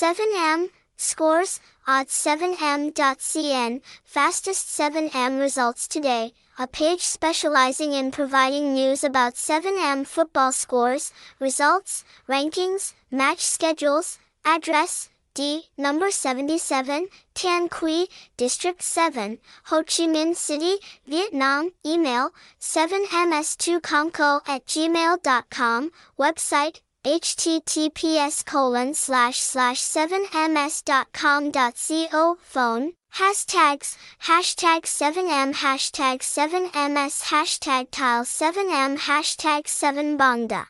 7M, scores, odds7m.cn, fastest 7M results today, a page specializing in providing news about 7M football scores, results, rankings, match schedules, address, D, number 77, Tan Quy, District 7, Ho Chi Minh City, Vietnam, email, 7ms2comco at gmail.com, website, https colon slash slash 7ms.com.co, phone, hashtags, hashtag 7m, hashtag 7ms, hashtag tyle 7m, hashtag 7mbongda.